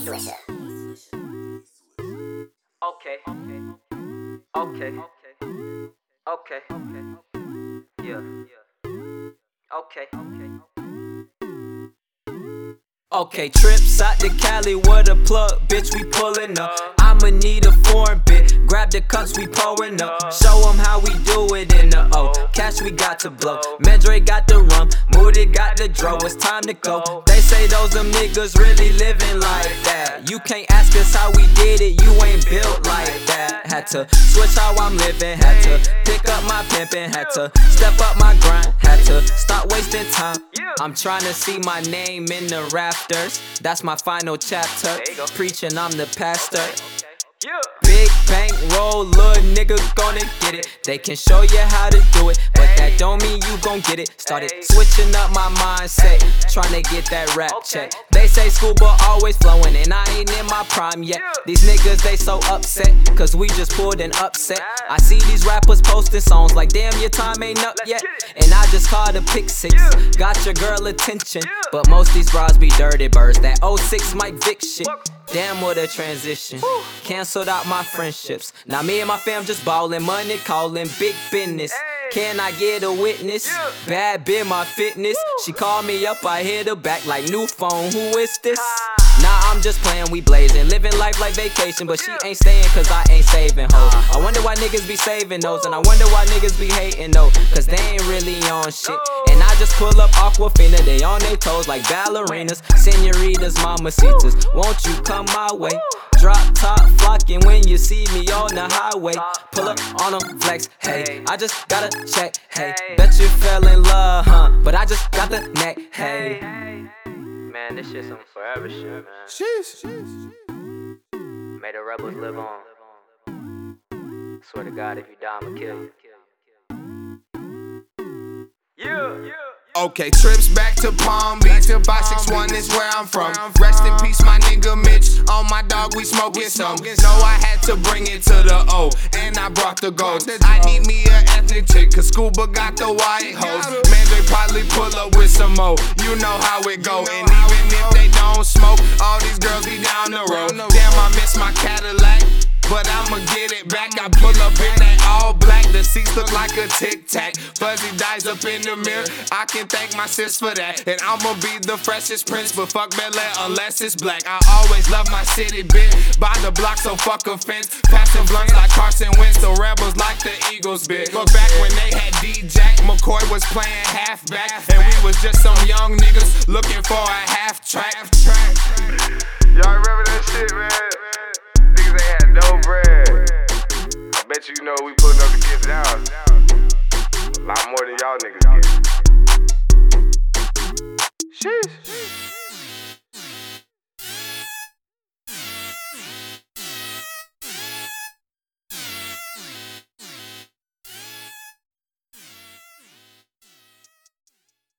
Swisher. Okay. Okay. Okay. Okay. Yeah. Okay. Okay, trips out to Cali with a plug, bitch, we pulling up. I'ma need a foreign bit, grab the cups, we pouring up. Show 'em how we do it in the O. Cash we got to blow. Medre got the rum, Moody got dro. It's time to go. They say those them niggas really living like that. You can't ask us how we did it, you ain't built like that. Had to switch how I'm living, had to pick up my pimpin', had to step up my grind, had to stop wasting time. I'm trying to see my name in the rafters. That's my final chapter. Preaching, I'm the pastor. Big bank roll, little nigga gonna get it. They can show you how to do it, but that don't mean you gon' get it. Started switching up my mindset, trying to get that rap check. They say scuba always flowing, and I ain't in my prime yet. These niggas, they so upset, cause we just pulled an upset. I see these rappers posting songs like, damn, your time ain't up yet. And I just called a pick six, got your girl attention. But most these bras be dirty birds, that 06 Mike Vick shit. Damn, what a transition. Canceled out my friendships. Now me and my fam just ballin', money callin' big business. Can I get a witness? Bad bit my fitness. She called me up, I hit her back like new phone. Who is this? Nah, I'm just playing, we blazing. Living life like vacation, but she ain't staying cause I ain't saving hoes. I wonder why niggas be saving those, and I wonder why niggas be hating though. Cause they ain't really on shit. And I just pull up Aquafina, they on their toes like ballerinas, senoritas, mamacitas. Won't you come my way? Drop top flocking when you see me on the highway. Pull up on them flex, hey. I just gotta check, hey. Bet you fell in love, huh? But I just got the neck, hey. Man, this shit some forever shit, man. May the rebels live on. Swear to God, if you die, I'ma kill you. Yeah, yeah. Okay, trips back to Palm Beach. Five six one is where I'm from. Rest in peace, my nigga Mitch. On my dog, we smoking some. No, I had to bring it to the O, and I brought the gold. I need me an ethnic chick, cause Scuba got the white hoes. Man, they probably pull up with some more. You know how it go. And even if they don't smoke, all these girls be down the road. Damn, I miss my Cadillac. But I'ma get it back. I pull up in that all black. The seats look like a tic tac. Fuzzy dies up in the mirror. I can thank my sis for that. And I'ma be the freshest prince. But fuck Bel unless it's black. I always love my city, bitch. By the block, so fuck a fence. Passing blunts like Carson Wentz. The rebels like the Eagles, bitch. Look back when they had D Jack. McCoy was playing halfback. And we was just some young niggas looking for a half track.